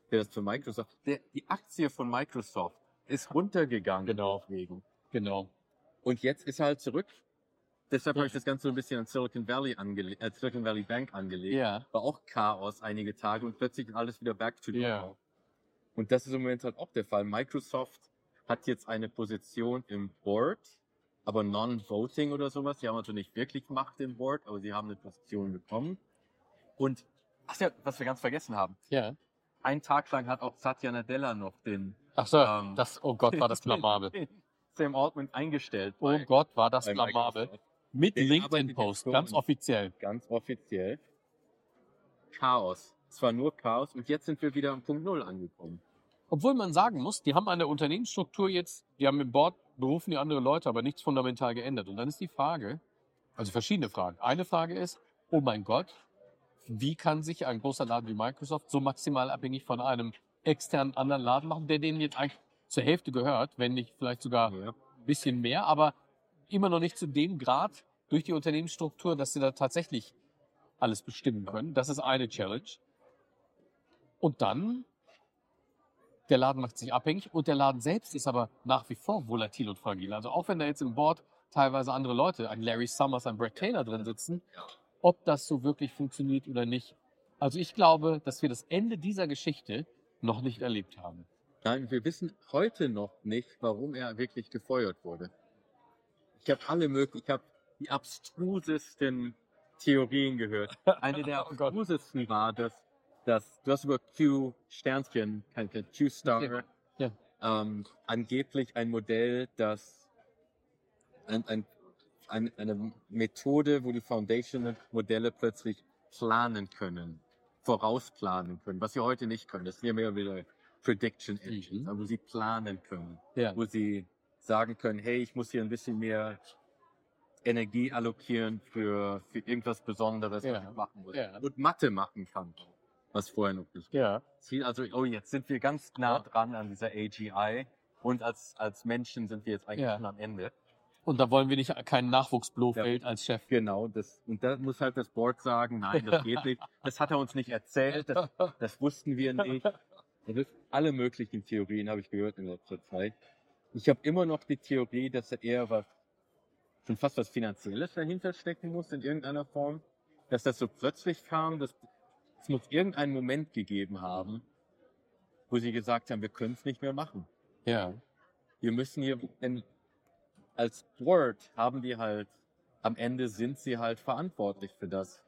wäre das für Microsoft, der, die Aktie von Microsoft ist runtergegangen. Genau. Deswegen. Genau. Und jetzt ist er halt zurück. Deshalb habe ich das Ganze so ein bisschen an Silicon Valley angelegt, äh, Silicon Valley Bank angelegt. Ja. War auch Chaos einige Tage und plötzlich ist alles wieder back to Ja. normal. Und das ist im Moment halt auch der Fall. Microsoft hat jetzt eine Position im Board, aber non-voting oder sowas. Sie haben also nicht wirklich Macht im Board, aber sie haben eine Position bekommen. Und, ach ja, was wir ganz vergessen haben. Ja. Einen Tag lang hat auch Satya Nadella noch den, Ach so, Ähm, das, oh Gott, war das <laughs> blamabel. Sam Altman eingestellt. Oh bei- Gott, war das blamabel. Mit LinkedIn-Post, ganz offiziell. ganz offiziell. Chaos. Es war nur Chaos und jetzt sind wir wieder am Punkt Null angekommen. Obwohl man sagen muss, die haben an der Unternehmensstruktur jetzt, die haben im Board, berufen die andere Leute, aber nichts fundamental geändert. Und dann ist die Frage, also verschiedene Fragen. Eine Frage ist, oh mein Gott, wie kann sich ein großer Laden wie Microsoft so maximal abhängig von einem externen anderen Laden machen, der denen jetzt eigentlich zur Hälfte gehört, wenn nicht vielleicht sogar Ja. ein bisschen mehr, aber immer noch nicht zu dem Grad durch die Unternehmensstruktur, dass sie da tatsächlich alles bestimmen können. Das ist eine Challenge. Und dann, der Laden macht sich abhängig und der Laden selbst ist aber nach wie vor volatil und fragil. Also auch wenn da jetzt im Board teilweise andere Leute, ein Larry Summers, ein Brett Taylor drin sitzen, ob das so wirklich funktioniert oder nicht. Also ich glaube, dass wir das Ende dieser Geschichte noch nicht erlebt haben. Nein, wir wissen heute noch nicht, warum er wirklich gefeuert wurde. Ich habe alle möglichen, ich habe die abstrusesten Theorien gehört. Eine der <laughs> Oh abstrusesten war, dass, dass du hast über Q Sternchen, Q Star, Ja. ähm, angeblich ein Modell, das ein, ein, ein, eine Methode, wo die Foundation-Modelle plötzlich planen können, vorausplanen können, was wir heute nicht können. Das sind ja mehr wieder Prediction Engines, Mhm. wo sie planen können, Ja. wo sie sagen können, hey, ich muss hier ein bisschen mehr Energie allokieren für, für irgendwas Besonderes, Ja. was ich machen muss. Ja. Und Mathe machen kann, was vorher noch nicht Ja. Also, oh, jetzt sind wir ganz nah dran an dieser AGI. Und als, als Menschen sind wir jetzt eigentlich schon am Ende. Und da wollen wir nicht keinen Nachwuchs Blofeld als Chef. Genau, das, und da muss halt das Board sagen, nein, das <laughs> geht nicht. Das hat er uns nicht erzählt, das, das wussten wir nicht. Das ist, alle möglichen Theorien habe ich gehört in letzter Zeit. Ich habe immer noch die Theorie, dass da eher was, schon fast was Finanzielles dahinter stecken muss in irgendeiner Form. Dass das so plötzlich kam, dass es muss irgendeinen Moment gegeben haben, wo sie gesagt haben, wir können es nicht mehr machen. Ja. Wir müssen hier, denn als Board haben die halt, am Ende sind sie halt verantwortlich für das.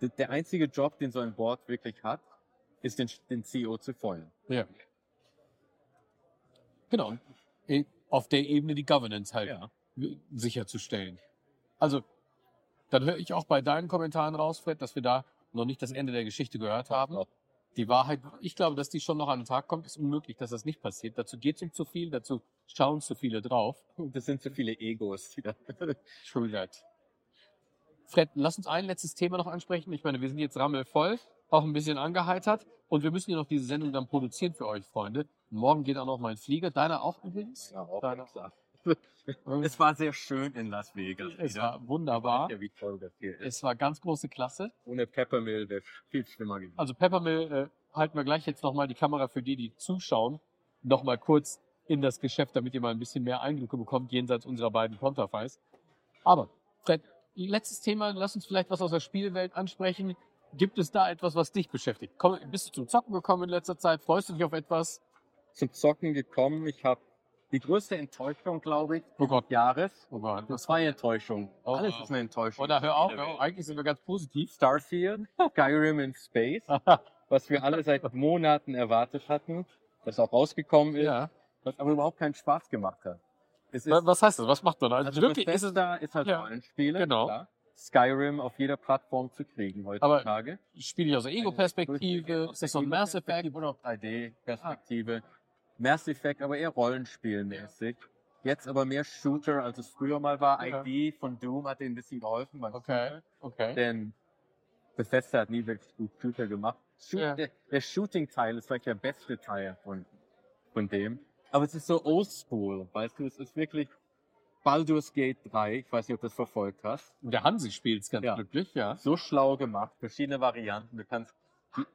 Der einzige Job, den so ein Board wirklich hat, ist den, den CEO zu feuern. Ja. Genau. In- Auf der Ebene die Governance halt Ja. sicherzustellen. Also, dann höre ich auch bei deinen Kommentaren raus, Fred, dass wir da noch nicht das Ende der Geschichte gehört haben. Doch. Die Wahrheit, ich glaube, dass die schon noch an den Tag kommt, ist unmöglich, dass das nicht passiert. Dazu geht es ihm zu viel, dazu schauen zu viele drauf. Das sind zu viele Egos. True that. Fred, lass uns ein letztes Thema noch ansprechen. Ich meine, wir sind jetzt rammelvoll, auch ein bisschen angeheitert und wir müssen ja noch diese Sendung dann produzieren für euch, Freunde. Morgen geht auch noch mein Flieger. Deiner auch übrigens? Ja, auch Deiner. <laughs> Es war sehr schön in Las Vegas. Es wieder. war wunderbar. Ja, wie toll das hier ist. Es war ganz große Klasse. Ohne Peppermill wäre es viel schlimmer gewesen. Also Peppermill äh, halten wir gleich jetzt nochmal die Kamera für die, die zuschauen, nochmal kurz in das Geschäft, damit ihr mal ein bisschen mehr Eindrücke bekommt, jenseits unserer beiden Konterfeis. Aber, Fred, letztes Thema, lass uns vielleicht was aus der Spielwelt ansprechen. Gibt es da etwas, was dich beschäftigt? Komm, bist du zum Zocken gekommen in letzter Zeit? Freust du dich auf etwas? Zum Zocken gekommen. Ich habe die größte Enttäuschung, glaube ich, Oh Gott. Jahres. Oh Gott. Das zwei Enttäuschungen. Oh, Alles wow. ist eine Enttäuschung. Oder hör auf, hör auf. eigentlich sind wir ganz positiv. Starfield, <laughs> Skyrim in Space, <laughs> was wir alle seit Monaten erwartet hatten, das auch rausgekommen ist, ja. Was aber überhaupt keinen Spaß gemacht hat. Ist, Wa- Was heißt das? Was macht man da? also wirklich, ist es, Bethesda ist halt Ja, Rollenspiele, genau. klar. Skyrim auf jeder Plattform zu kriegen heutzutage. spiele ich aus der Ego-Perspektive? Ist das so ein Mass Effect? Oder auch 3D-Perspektive. Mass Effect, aber eher Rollenspielmäßig. Jetzt aber mehr Shooter, als es früher mal war. Ja. ID von Doom hat ihnen ein bisschen geholfen. Okay, Shooter. okay. Denn Bethesda hat nie wirklich gut Shooter gemacht. Shoot, Ja. Der, der Shooting-Teil ist vielleicht der beste Teil von, von dem. Aber es ist so oldschool, weißt du, es ist wirklich Baldur's Gate 3, ich weiß nicht, ob du das verfolgt hast. Der Hansi spielt es ganz Ja. glücklich, ja. So schlau gemacht, verschiedene Varianten. Du kannst,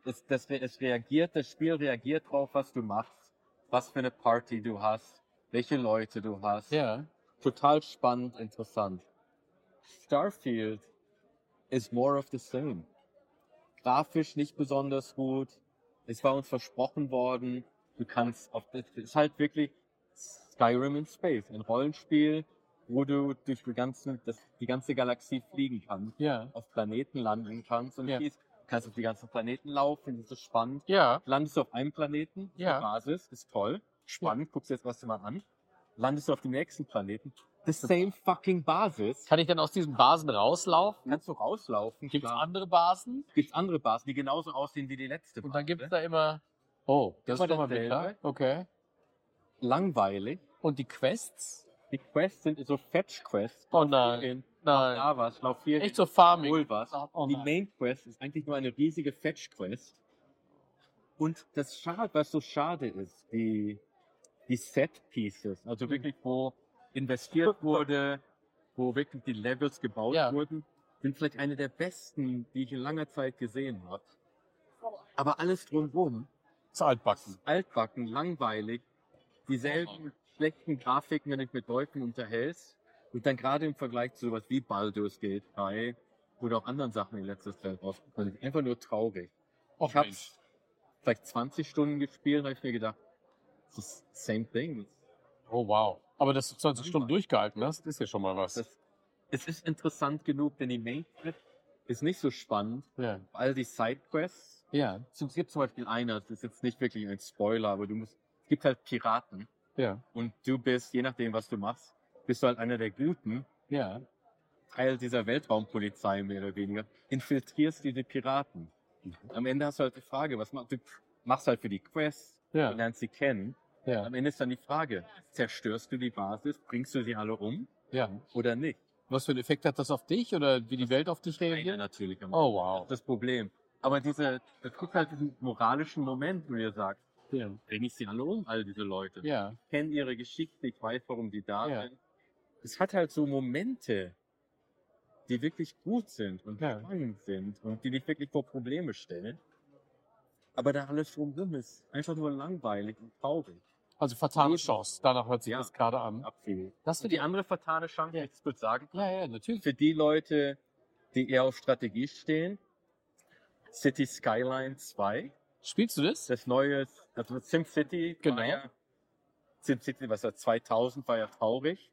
es, das, es reagiert, das Spiel reagiert drauf, was du machst, was für eine Party du hast, welche Leute du hast. Ja. Total spannend, interessant. Starfield is more of the same. Grafisch nicht besonders gut. Es war uns versprochen worden. Du kannst auf, es ist halt wirklich Skyrim in Space, ein Rollenspiel, wo du durch die ganze, das, die ganze Galaxie fliegen kannst, Ja. auf Planeten landen kannst und Ja. Du kannst auf die ganzen Planeten laufen, das ist spannend. Ja. Landest du auf einem Planeten, Ja. Basis, ist toll, spannend, guckst dir jetzt was mal an. landest du auf dem nächsten Planeten. The same fucking Basis. Kann ich dann aus diesen Basen rauslaufen? Kannst du rauslaufen. Gibt es andere Basen? Gibt's andere Basen, die genauso aussehen wie die letzte Und dann gibt es da immer. Oh, das ist doch mal bitter. Okay. langweilig. Und die Quests? Die Quests sind so Fetch-Quests. Oh nein. In, Nein. da was, lauf hier Echt so Farming. hol was. Oh die nein. Main Quest ist eigentlich nur eine riesige Fetch-Quest. Und das schade, was so schade ist, die, die Set-Pieces, also Mhm. wirklich, wo investiert <laughs> wurde, wo wirklich die Levels gebaut Ja. wurden, sind vielleicht eine der besten, die ich in langer Zeit gesehen habe. Aber alles drumherum Das altbacken. altbacken, langweilig, dieselben schlechten Grafiken, wenn du dich mit Leuten unterhältst. Und dann gerade im Vergleich zu sowas wie Baldur's Gate 3 oder auch anderen Sachen in letzter Zeit rausgekommen sind, einfach nur traurig. Oh, ich habe Mensch. vielleicht 20 Stunden gespielt und habe ich mir gedacht, das ist same thing. Oh, wow. Aber dass du 20 Stunden durchgehalten hast, ist ja schon mal was. Das, es ist interessant genug, denn die Main Quest ist nicht so spannend. ja. All die Sidequests, Ja. es gibt zum Beispiel eine, das ist jetzt nicht wirklich ein Spoiler, aber du musst, es gibt halt Piraten. Ja. Und du bist, je nachdem, was du machst, bist du halt einer der Guten, Ja. Teil dieser Weltraumpolizei mehr oder weniger, infiltrierst diese Piraten. Am Ende hast du halt die Frage, was machst du? Machst halt für die Quest, du Ja. lernst sie kennen. Ja. Am Ende ist dann die Frage, zerstörst du die Basis, bringst du sie alle um Ja. oder nicht? Was für einen Effekt hat das auf dich oder wie die Welt auf dich Ja, reagiert? natürlich. am Oh, wow. Das ist das Problem. Aber diese, es gibt halt diesen moralischen Moment, wo ihr sagt, Ja. bring ich sie alle um, all diese Leute. Ja. Ich kenne ihre Geschichte, ich weiß, warum sie da Ja. sind. Es hat halt so Momente, die wirklich gut sind und Ja. spannend sind und die dich wirklich vor Probleme stellen. Aber da alles drumherum ist einfach nur langweilig und traurig. Also fatale Chance. Danach hört sich Ja. das gerade an. Absolut. Das für die die andere fatale Chance, Ja. ich kurz sagen, Ja, ja, natürlich. für die Leute, die eher auf Strategie stehen, City Skyline 2, Spielst du das? das neue, also SimCity, Genau. war ja, SimCity, was ja 2000 war ja traurig.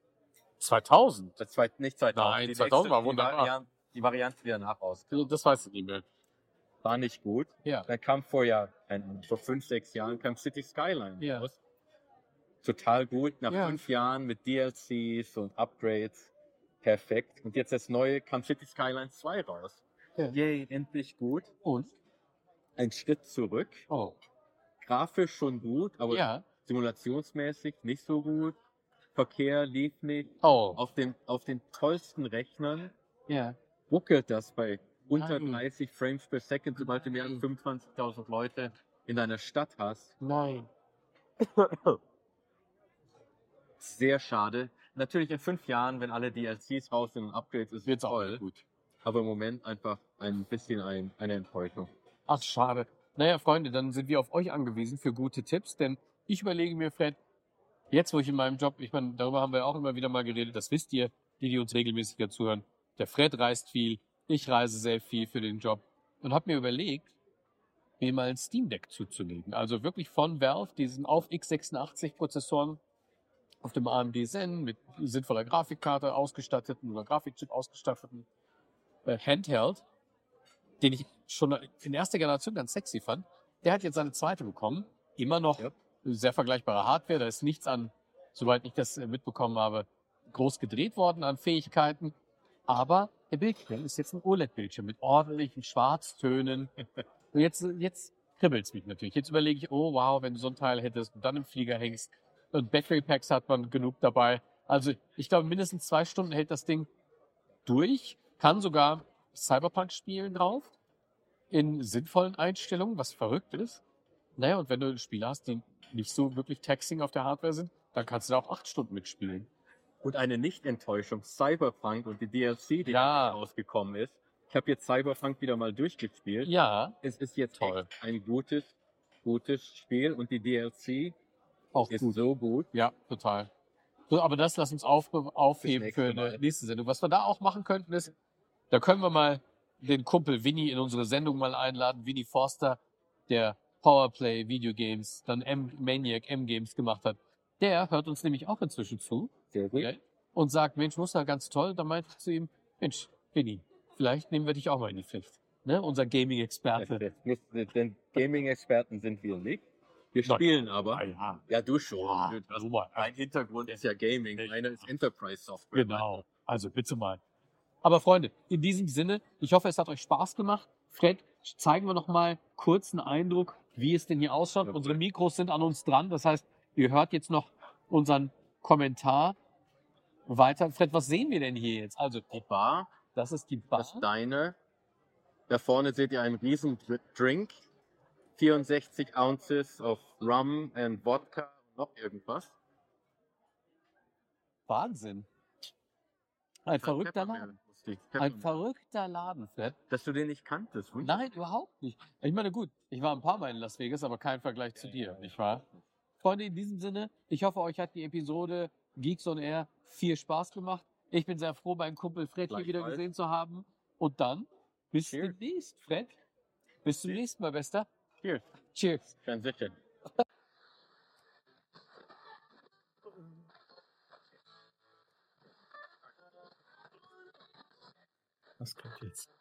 2000. Das zweit, nicht 2000. Nein, die 2000 war die wunderbar. Variante, die Variante, die danach rauskam, Das weiß ich nicht mehr. war nicht gut. Ja. Dann kam vor ja, vor fünf, sechs Jahren kam City Skyline Ja. raus. Total gut. Nach Ja. fünf Jahren mit DLCs und Upgrades. Perfekt. Und jetzt das neue kam City Skyline 2 raus. Ja. Yay, endlich gut. Und? Ein Schritt zurück. Oh. Grafisch schon gut, aber Ja. simulationsmäßig nicht so gut. Verkehr lief nicht. Oh. Auf den, auf den tollsten Rechnern Ja. ruckelt das bei unter Nein. 30 Frames per Second, sobald du mehr als 25.000 Leute in deiner Stadt hast. Nein. Sehr schade. Natürlich in fünf Jahren, wenn alle DLCs raus sind und Upgrades, ist auch toll. gut. Aber im Moment einfach ein bisschen ein, eine Enttäuschung. Ach, schade. Naja, Freunde, dann sind wir auf euch angewiesen für gute Tipps, denn ich überlege mir, Fred, jetzt, wo ich in meinem Job, ich meine, darüber haben wir auch immer wieder mal geredet, das wisst ihr, die, die uns regelmäßig zuhören. Der Fred reist viel, ich reise sehr viel für den Job und habe mir überlegt, mir mal ein Steam Deck zuzulegen. Also wirklich von Valve, diesen auf x86 Prozessoren auf dem AMD Zen mit sinnvoller Grafikkarte ausgestatteten oder Grafikchip ausgestatteten äh, Handheld, den ich schon in erster Generation ganz sexy fand. Der hat jetzt seine zweite bekommen. Immer noch Ja. sehr vergleichbare Hardware. Da ist nichts an, soweit ich das äh, mitbekommen habe, groß gedreht worden an Fähigkeiten. Aber der Bildschirm ist jetzt ein OLED-Bildschirm mit ordentlichen Schwarztönen. <laughs> Und jetzt, jetzt kribbelt's mich natürlich. Jetzt überlege ich, oh wow, wenn du so ein Teil hättest und dann im Flieger hängst. Und Battery Packs hat man genug dabei. Also ich glaube, mindestens zwei Stunden hält das Ding durch. Kann sogar Cyberpunk spielen drauf. In sinnvollen Einstellungen, was verrückt ist. Naja, und wenn du Spiele hast, die nicht so wirklich taxing auf der Hardware sind, dann kannst du da auch acht Stunden mitspielen. Und eine Nicht-Enttäuschung, Cyberpunk und die DLC, die Ja. rausgekommen ist. Ich habe jetzt Cyberpunk wieder mal durchgespielt. Ja, Es ist jetzt Toll. ein gutes, gutes Spiel und die DLC auch ist gut. so gut. Ja, total. So, aber das lass uns auf, aufheben für eine nächste Sendung. Was wir da auch machen könnten, ist, da können wir mal den Kumpel Winnie in unsere Sendung mal einladen. Winnie Forster, der Powerplay Videogames, dann M Maniac M Games gemacht hat. Der hört uns nämlich auch inzwischen zu Sehr gut. Ja. und sagt, Mensch, Muster, ganz toll. Da meinte ich zu ihm, Mensch, Winnie, vielleicht nehmen wir dich auch mal in die Pflicht. Ne? Unser Gaming-Experte. Denn Gaming-Experten sind wir nicht. Wir Nein. spielen aber. Ah, ja. Ja, du schon. Ja, also. Mein Hintergrund ist ja Gaming, meine ist Enterprise Software. Genau. Also bitte mal. Aber Freunde, in diesem Sinne, ich hoffe, es hat euch Spaß gemacht. Fred, zeigen wir noch mal kurz einen Eindruck, wie es denn hier ausschaut. Ja. Unsere Mikros sind an uns dran. Das heißt, ihr hört jetzt noch unseren Kommentar weiter. Fred, was sehen wir denn hier jetzt? Also, Die Bar, das ist die Bar. das Deine. Da vorne seht ihr einen riesen Dr- Drink. 64 Ounces of Rum and Wodka und noch irgendwas. Wahnsinn. Ein verrückter Laden. Ein verrückter Laden, Fred. Dass du den nicht kanntest. wunderbar. Nein, überhaupt nicht. Ich meine, gut, ich war ein paar Mal in Las Vegas, aber kein Vergleich zu dir, nicht wahr? Freunde, in diesem Sinne, ich hoffe, euch hat die Episode Geeks on Air viel Spaß gemacht. Ich bin sehr froh, meinen Kumpel Fred hier wieder Gleichfalls. gesehen zu haben. Und dann bis Cheers. demnächst, Fred. Bis zum Cheers. nächsten Mal, Bester. Cheers. Cheers. Transition. Was kommt jetzt?